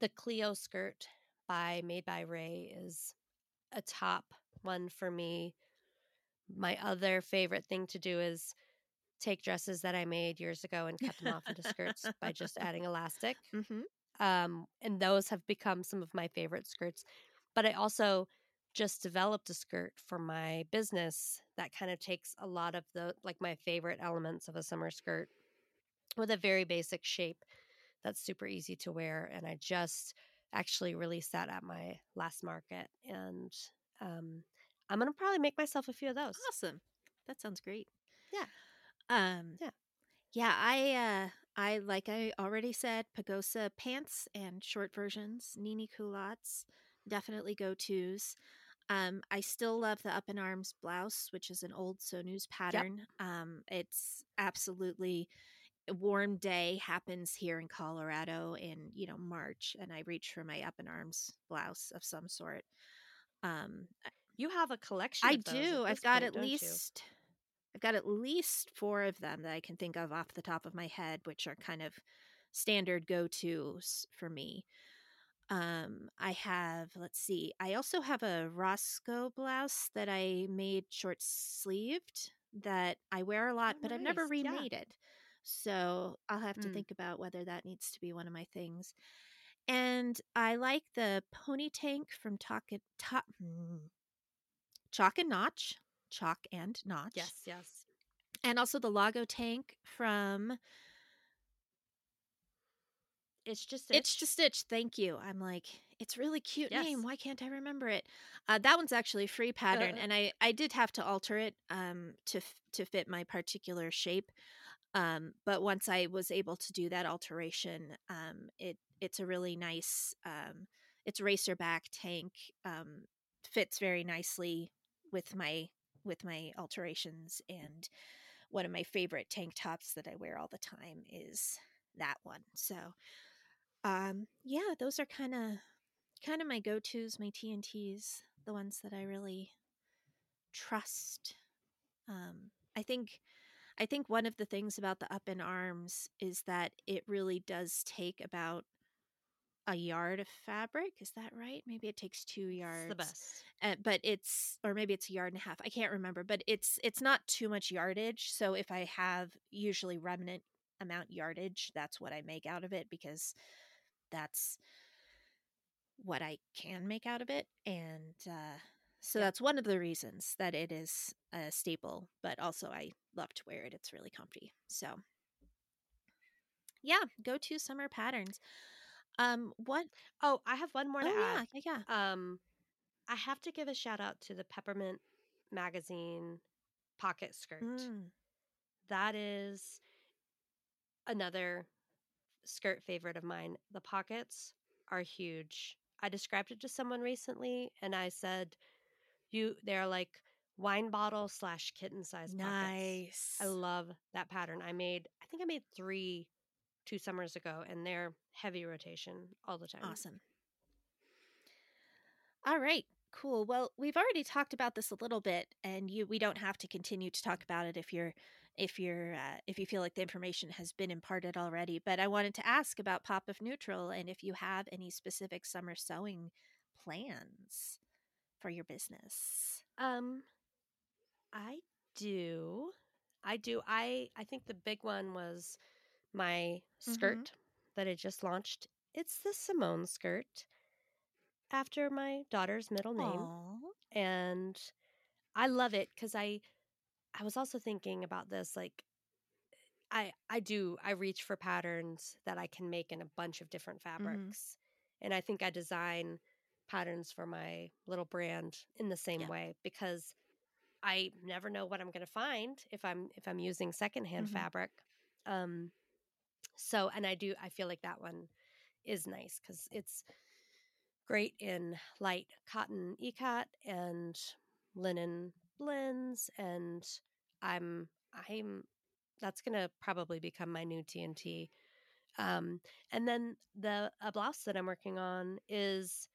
the Cleo skirt by Made by Rae is a top one for me. My other favorite thing to do is take dresses that I made years ago and cut them off into skirts by just *laughs* adding elastic Mhm. Um, and those have become some of my favorite skirts. But I also just developed a skirt for my business that kind of takes a lot of the like my favorite elements of a summer skirt with a very basic shape that's super easy to wear. And I just actually released that at my last market, and um, I'm gonna probably make myself a few of those. Awesome. That sounds great. Yeah. Um Yeah. Yeah, I uh I like I already said Pagosa pants and short versions, Ninni culottes, definitely go-tos. Um I still love the up in arms blouse, which is an old Sew News pattern. Um it's absolutely a warm day happens here in Colorado in, you know, March and I reach for my up in arms blouse of some sort. Um You have a collection. I do. I've got point, at don't you? I've got at least four of them that I can think of off the top of my head, which are kind of standard go-tos for me. Um, I have, let's see, I also have a Roscoe blouse that I made short sleeved that I wear a lot, Oh, but I've never nice. Yeah. remade it. So I'll have to Mm. think about whether that needs to be one of my things. And I like the pony tank from Talk and Top Chalk and Notch. Chalk and Notch. Yes, yes. And also the Lago tank from It's just Itch to Stitch. Thank you. I'm like, it's really cute Yes. name. Why can't I remember it? Uh, that one's actually a free pattern, and I I did have to alter it um to f- to fit my particular shape. Um, but once I was able to do that alteration, um, it it's a really nice um, it's racerback tank. Um, fits very nicely with my with my alterations, and one of my favorite tank tops that I wear all the time is that one. So, um, yeah, those are kind of kind of my go tos, my TNTs, the ones that I really trust. Um, I think I think one of the things about the up in arms is that it really does take about a yard of fabric. Is that right? Maybe it takes two yards. It's the best. Uh, but it's or maybe it's a yard and a half. I can't remember, but it's it's not too much yardage. So if I have usually remnant amount yardage, that's what I make out of it because that's what I can make out of it. And uh, so Yeah. that's one of the reasons that it is a staple, but also I love to wear it. It's really comfy. So yeah, go to summer patterns. Um, what? Oh, I have one more to oh add. yeah, yeah, yeah. Um, I have to give a shout out to the Peppermint magazine pocket skirt. Mm, That is another skirt favorite of mine. The pockets are huge. I described it to someone recently and I said, you they're like wine bottle slash kitten size pockets. nice. I love that pattern. I made I think I made three two summers ago and they're heavy rotation all the time. Awesome. All right, cool. Well, we've already talked about this a little bit, and you we don't have to continue to talk about it if you're if you're uh, if you feel like the information has been imparted already. But I wanted to ask about Pop of Neutral and if you have any specific summer sewing plans for your business. Um I do. I do. I I think the big one was my skirt that I just launched. It's the Simone skirt after my daughter's middle name Aw. and I love it cuz I I was also thinking about this like I I do I reach for patterns that I can make in a bunch of different fabrics. And I think I design patterns for my little brand in the same Yeah. way because I never know what I'm going to find if I'm if I'm using secondhand Mhm. fabric. Um so and I do I feel like that one is nice cuz it's great in light cotton ecot and linen blends and I'm I'm that's going to probably become my new TNT. Um and then the a blouse that I'm working on is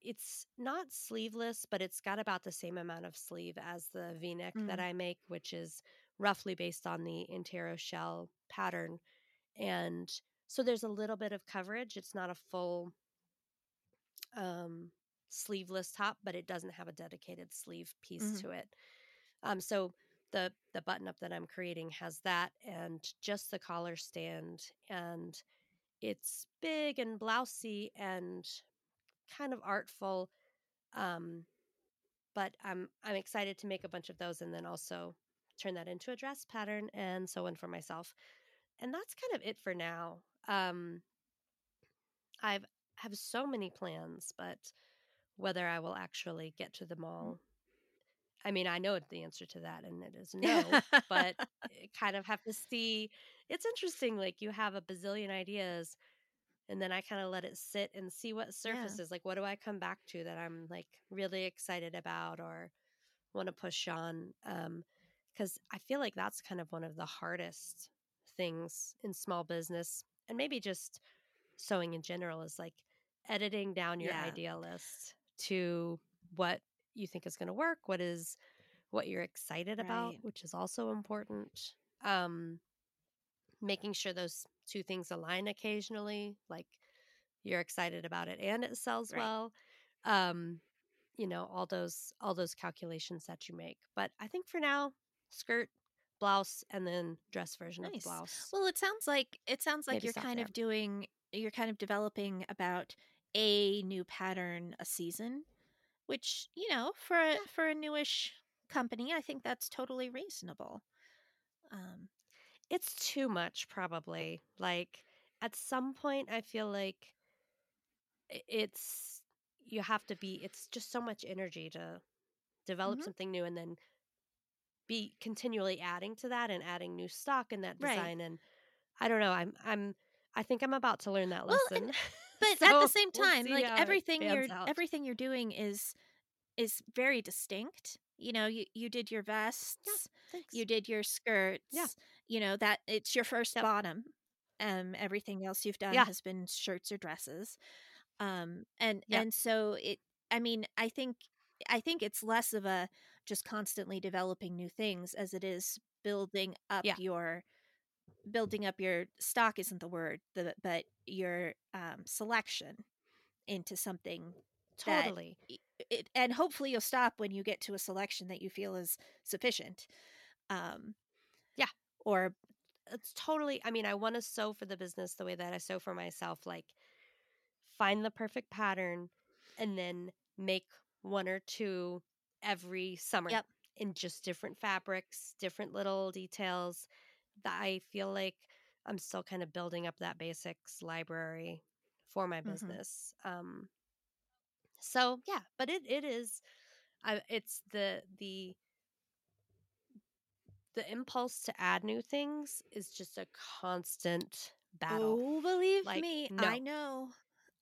it's not sleeveless, but it's got about the same amount of sleeve as the V-neck that Mm. I make, which is roughly based on the Antero shell pattern. And so there's a little bit of coverage. It's not a full um, sleeveless top, but it doesn't have a dedicated sleeve piece Mhm. to it. Um, so the the button up that I'm creating has that and just the collar stand and it's big and blousy and kind of artful. Um, but I'm I'm excited to make a bunch of those and then also turn that into a dress pattern and sew one for myself. And that's kind of it for now. Um, I've have so many plans, but whether I will actually get to them all, I mean, I know the answer to that, and it is no. but *laughs* kind of have to see. It's interesting. Like you have a bazillion ideas, and then I kind of let it sit and see what surfaces. Like, what do I come back to that I'm like really excited about or want to push on? Um, because I feel like that's kind of one of the hardest things in small business, and maybe just sewing in general is like editing down your Yeah. idea list to what you think is going to work, what is what you're excited about, which is also important. Um, making sure those two things align occasionally, like you're excited about it and it sells Right. well. Um, you know, all those all those calculations that you make. But I think for now, skirt, blouse, and then dress version of Nice. the blouse. Well, it sounds like it sounds like Maybe you're kind there. of doing you're kind of developing about a new pattern a season, which, you know, for a for a newish company, I think that's totally reasonable. Um it's too much probably like at some point i feel like it's you have to be it's just so much energy to develop Mhm. something new and then be continually adding to that and adding new stock in that Right. design and I don't know, I'm I'm I think I'm about to learn that Well, lesson. and- *laughs* But at the same we'll time, like everything you're out. everything you're doing is is very distinct. You know, you you did your vests, Thanks. you did your skirts. Yeah. You know, that it's your first Yep. bottom. Um everything else you've done Yeah. has been shirts or dresses. Um and Yep. and so it I mean, I think I think it's less of a just constantly developing new things as it is building up Yeah. your building up your stock isn't the word the, but your um, selection into something totally. it, and hopefully you'll stop when you get to a selection that you feel is sufficient um Yeah. or it's totally i mean i want to sew for the business the way that i sew for myself like find the perfect pattern and then make one or two every summer Yep. in just different fabrics different little details that i feel like i'm still kind of building up that basics library for my Mhm. business um so yeah but it it is I, it's the the the impulse to add new things is just a constant battle. oh believe Like, me no. i know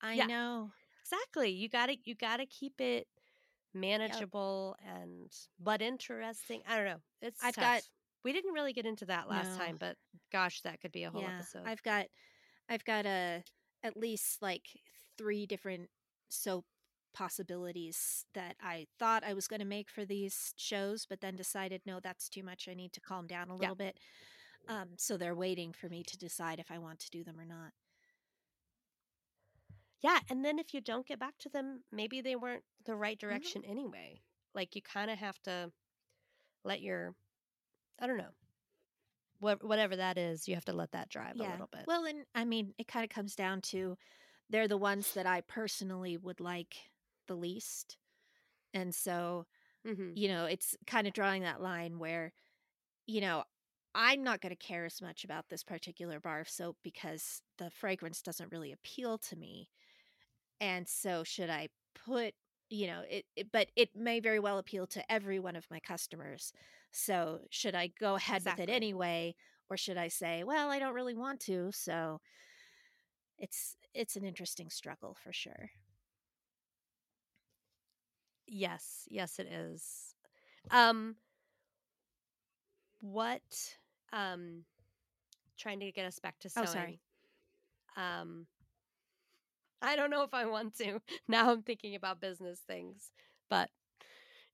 i Yeah. know Exactly. You got to you got to keep it manageable and but interesting. I don't know. It's I've tough. got- we didn't really get into that last No. time, but gosh, that could be a whole yeah episode. i've got i've got a at least like three different soap possibilities that i thought i was going to make for these shows but then decided no that's too much i need to calm down a Yeah. little bit um, so they're waiting for me to decide if i want to do them or not yeah, and then if you don't get back to them, maybe they weren't the right Mm-hmm. direction anyway. Like you kind of have to let your I don't know. What whatever that is, you have to let that drive a little bit. Well, and I mean, it kind of comes down to they're the ones that I personally would like the least. And so, hmm you know, it's kind of drawing that line where, you know, I'm not going to care as much about this particular bar of soap because the fragrance doesn't really appeal to me. And so, should I put, you know, it, it but it may very well appeal to every one of my customers. So, should I go ahead with Exactly. it anyway? Or should I say, well, I don't really want to. So, it's it's an interesting struggle for sure. Yes, yes it is. Um what um trying to get us back to Oh, sorry. Um I don't know if I want to. *laughs* Now I'm thinking about business things. But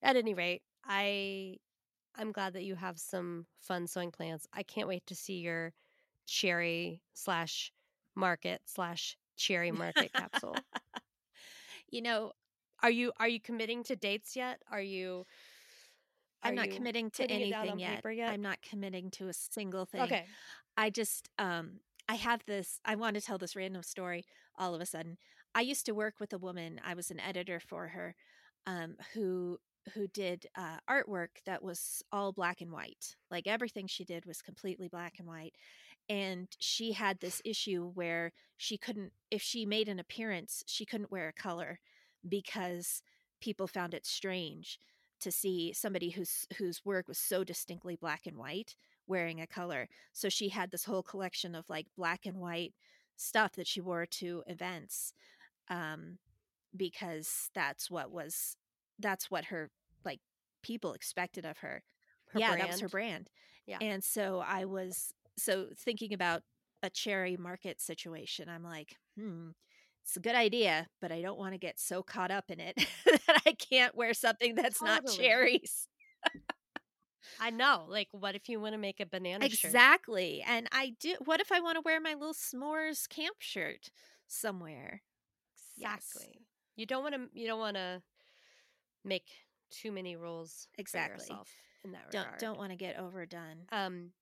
at any rate, I I'm glad that you have some fun sewing plans. I can't wait to see your cherry slash market slash cherry market capsule. *laughs* you know, Are you are you committing to dates yet? Are you I'm not committing to putting it down anything yet. yet? I'm not committing to a single thing. Okay. I just um I have this I want to tell this random story all of a sudden. I used to work with a woman, I was an editor for her, um, who who did uh, artwork that was all black and white. Like everything she did was completely black and white. And she had this issue where she couldn't if she made an appearance, she couldn't wear a color because people found it strange to see somebody whose whose work was so distinctly black and white wearing a color. So she had this whole collection of like black and white stuff that she wore to events um because that's what was that's what her like people expected of her. Her yeah, that was her brand. Yeah. And so I was so thinking about a cherry market situation. I'm like, hmm, it's a good idea, but I don't want to get so caught up in it *laughs* that I can't wear something that's not cherries. *laughs* I know. Like, what if you want to make a banana shirt? Exactly. And I do. What if I want to wear my little s'mores camp shirt somewhere? Yes. Exactly. You don't want to. You don't want to make too many rules for Exactly. yourself in that Don't regard. don't want to get overdone. Um.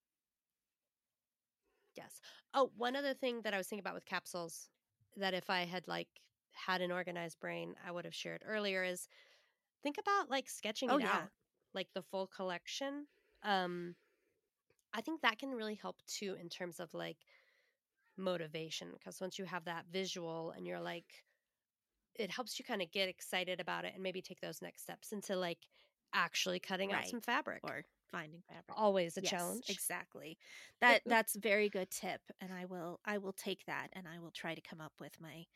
Yes. Oh, one other thing that I was thinking about with capsules that if I had like had an organized brain, I would have shared earlier is think about like sketching Oh, it yeah. out, like the full collection. Um, I think that can really help too in terms of like motivation because once you have that visual and you're like, it helps you kind of get excited about it and maybe take those next steps into like actually cutting out some fabric. or finding fabric. Always a Yes, challenge. Exactly. That that's very good tip, and I will I will take that, and I will try to come up with my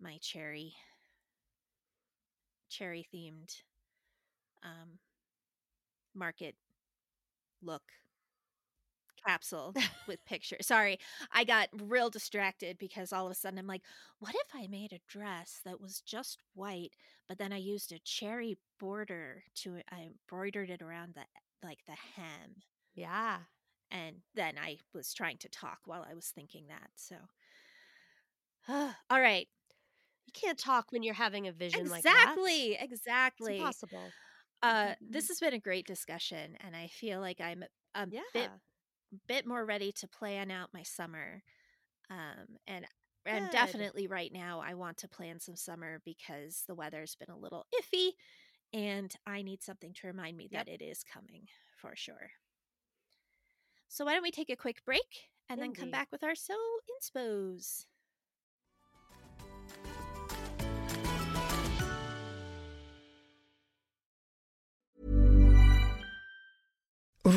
my cherry cherry themed um market look capsule *laughs* with pictures. Sorry, I got real distracted because all of a sudden I'm like, what if I made a dress that was just white, but then I used a cherry border to. I embroidered it around the like the hem. Yeah. And then I was trying to talk while I was thinking that. So *sighs* all right. You can't talk when you're having a vision like that. Exactly. It's Exactly. impossible. Uh this has been a great discussion and I feel like I'm a Yeah. bit bit more ready to plan out my summer. Um, and and definitely right now I want to plan some summer because the weather's been a little iffy and I need something to remind me that it is coming for sure. So why don't we take a quick break and then come back with our sew inspos.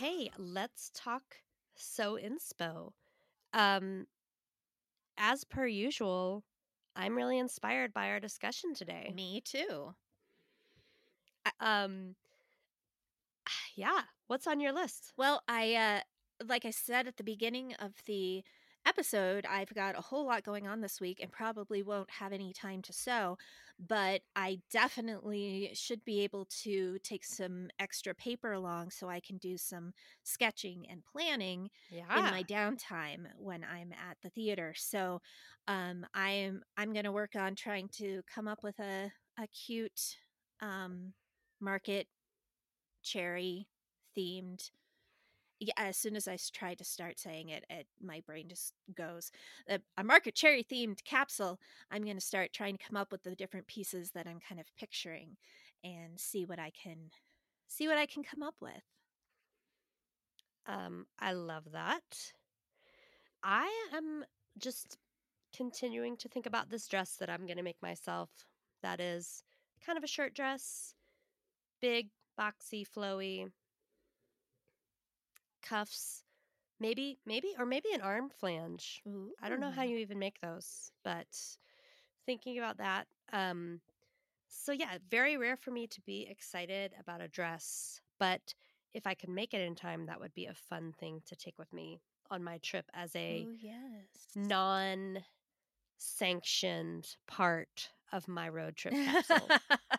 Okay, let's talk sew inspo. Um as per usual, I'm really inspired by our discussion today. Me too. Um *sighs* yeah, what's on your list? Well, I uh like I said at the beginning of the episode, I've got a whole lot going on this week and probably won't have any time to sew, but I definitely should be able to take some extra paper along so I can do some sketching and planning Yeah. in my downtime when I'm at the theater. So, um I'm I'm going to work on trying to come up with a a cute um market cherry themed yeah, as soon as I try to start saying it, it my brain just goes. Uh, a market cherry themed capsule. I'm going to start trying to come up with the different pieces that I'm kind of picturing, and see what I can see what I can come up with. Um, I love that. I am just continuing to think about this dress that I'm going to make myself. That is kind of a shirt dress, big, boxy, flowy, cuffs, maybe, maybe, or maybe an arm flange. I don't know how you even make those, but thinking about that. Um, so yeah, very rare for me to be excited about a dress, but if I could make it in time, that would be a fun thing to take with me on my trip as a Oh yes. non sanctioned part of my road trip capsule.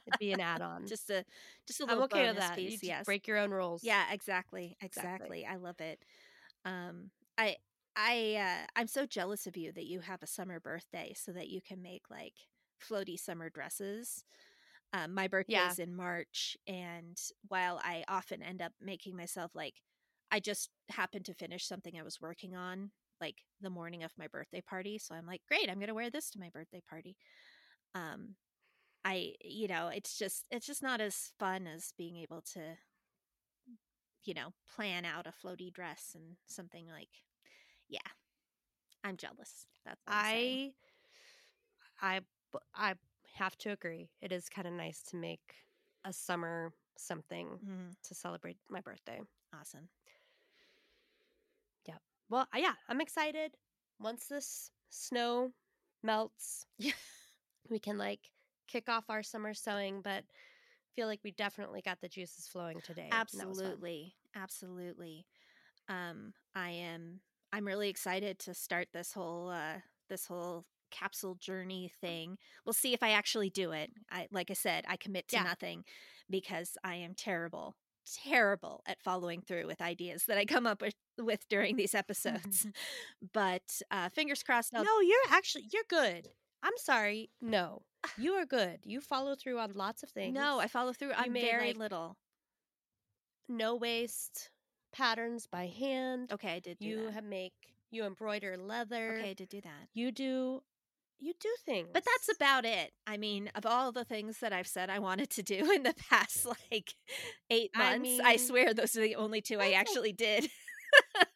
It'd be an *laughs* add on. just a just a I'm little okay with that. You piece. just yes. break your own rules. Yeah, exactly, Exactly. exactly. I love it. Um, I I uh, I'm so jealous of you that you have a summer birthday so that you can make like floaty summer dresses. Um, my birthday Yeah. is in March, and while I often end up making myself like, I just happened to finish something I was working on like the morning of my birthday party, so I'm like, great, I'm gonna wear this to my birthday party. Um, I you know, it's just it's just not as fun as being able to you know, plan out a floaty dress and something like, yeah, I'm jealous. That's what I'm saying. I, I, I have to agree. It is kind of nice to make a summer something Mhm. to celebrate my birthday. awesome. Yep. Well, yeah, I'm excited. Once this snow melts, *laughs* Yeah. We can like kick off our summer sewing, but feel like we definitely got the juices flowing today. and that was fun. Absolutely. Absolutely. Um I am I'm really excited to start this whole uh this whole capsule journey thing. We'll see if I actually do it. I like I said, I commit to Yeah. nothing because I am terrible terrible at following through with ideas that I come up with, with during these *laughs* episodes. *laughs* but uh fingers crossed I'll No, you're actually you're good. I'm sorry. No. You are good. You follow through on lots of things. No, I follow through. I'm made, very like, little. no waste patterns by hand. Okay, I did do you that. have make you embroider leather. okay, I did do that. You do you do things. But that's about it. I mean, of all the things that I've said I wanted to do in the *laughs* past like eight months, I, mean, swear those are the only two I actually did. *laughs*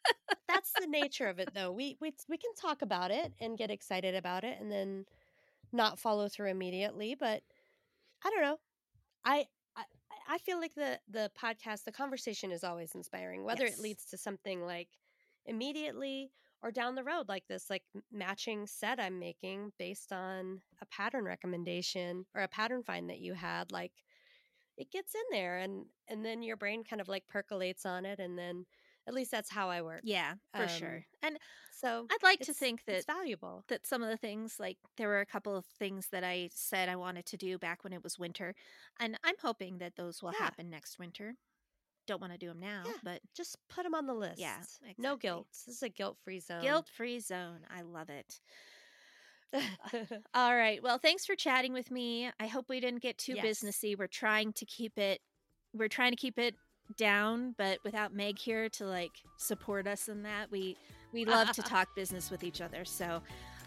the nature of it though. We we we can talk about it and get excited about it and then not follow through immediately, but I don't know. I I, I feel like the the podcast, the conversation is always inspiring, whether Yes. it leads to something like immediately or down the road like this like matching set I'm making based on a pattern recommendation or a pattern find that you had like it gets in there and and then your brain kind of like percolates on it and then at least that's how I work. yeah, for Um, sure. And So I'd like to think that it's valuable. that some of the things like there were a couple of things that I said I wanted to do back when it was winter, and I'm hoping that those will Yeah. happen next winter. Don't want to do them now, Yeah. but Just put them on the list. Yeah, No guilt. This is a guilt-free zone. guilt-free zone. I love it. *laughs* *laughs* All right. Well, thanks for chatting with me. I hope we didn't get too Yes. businessy. We're trying to keep it we're trying to keep it down, but without Meg here to like support us in that. We we *laughs* love to talk business with each other. So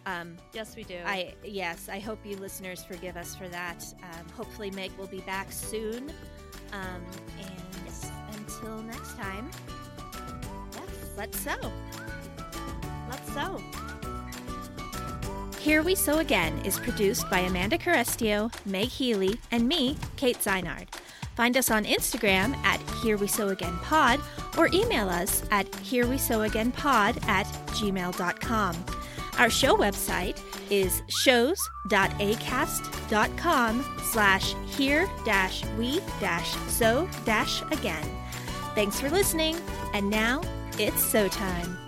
um yes, we do. I yes, I hope you listeners forgive us for that. Um, hopefully Meg will be back soon. Um, and until next time, yes. let's sew. Let's sew. Here We Sew Again is produced by Amanda Carestio, Meg Healy, and me, Kate Zeinard. Find us on Instagram at Here We Sew Again Pod or email us at Here We Sew Again Pod at gmail.com. Our show website is shows.acast.com slash here dash we dash sew dash again. Thanks for listening, and now it's sew time.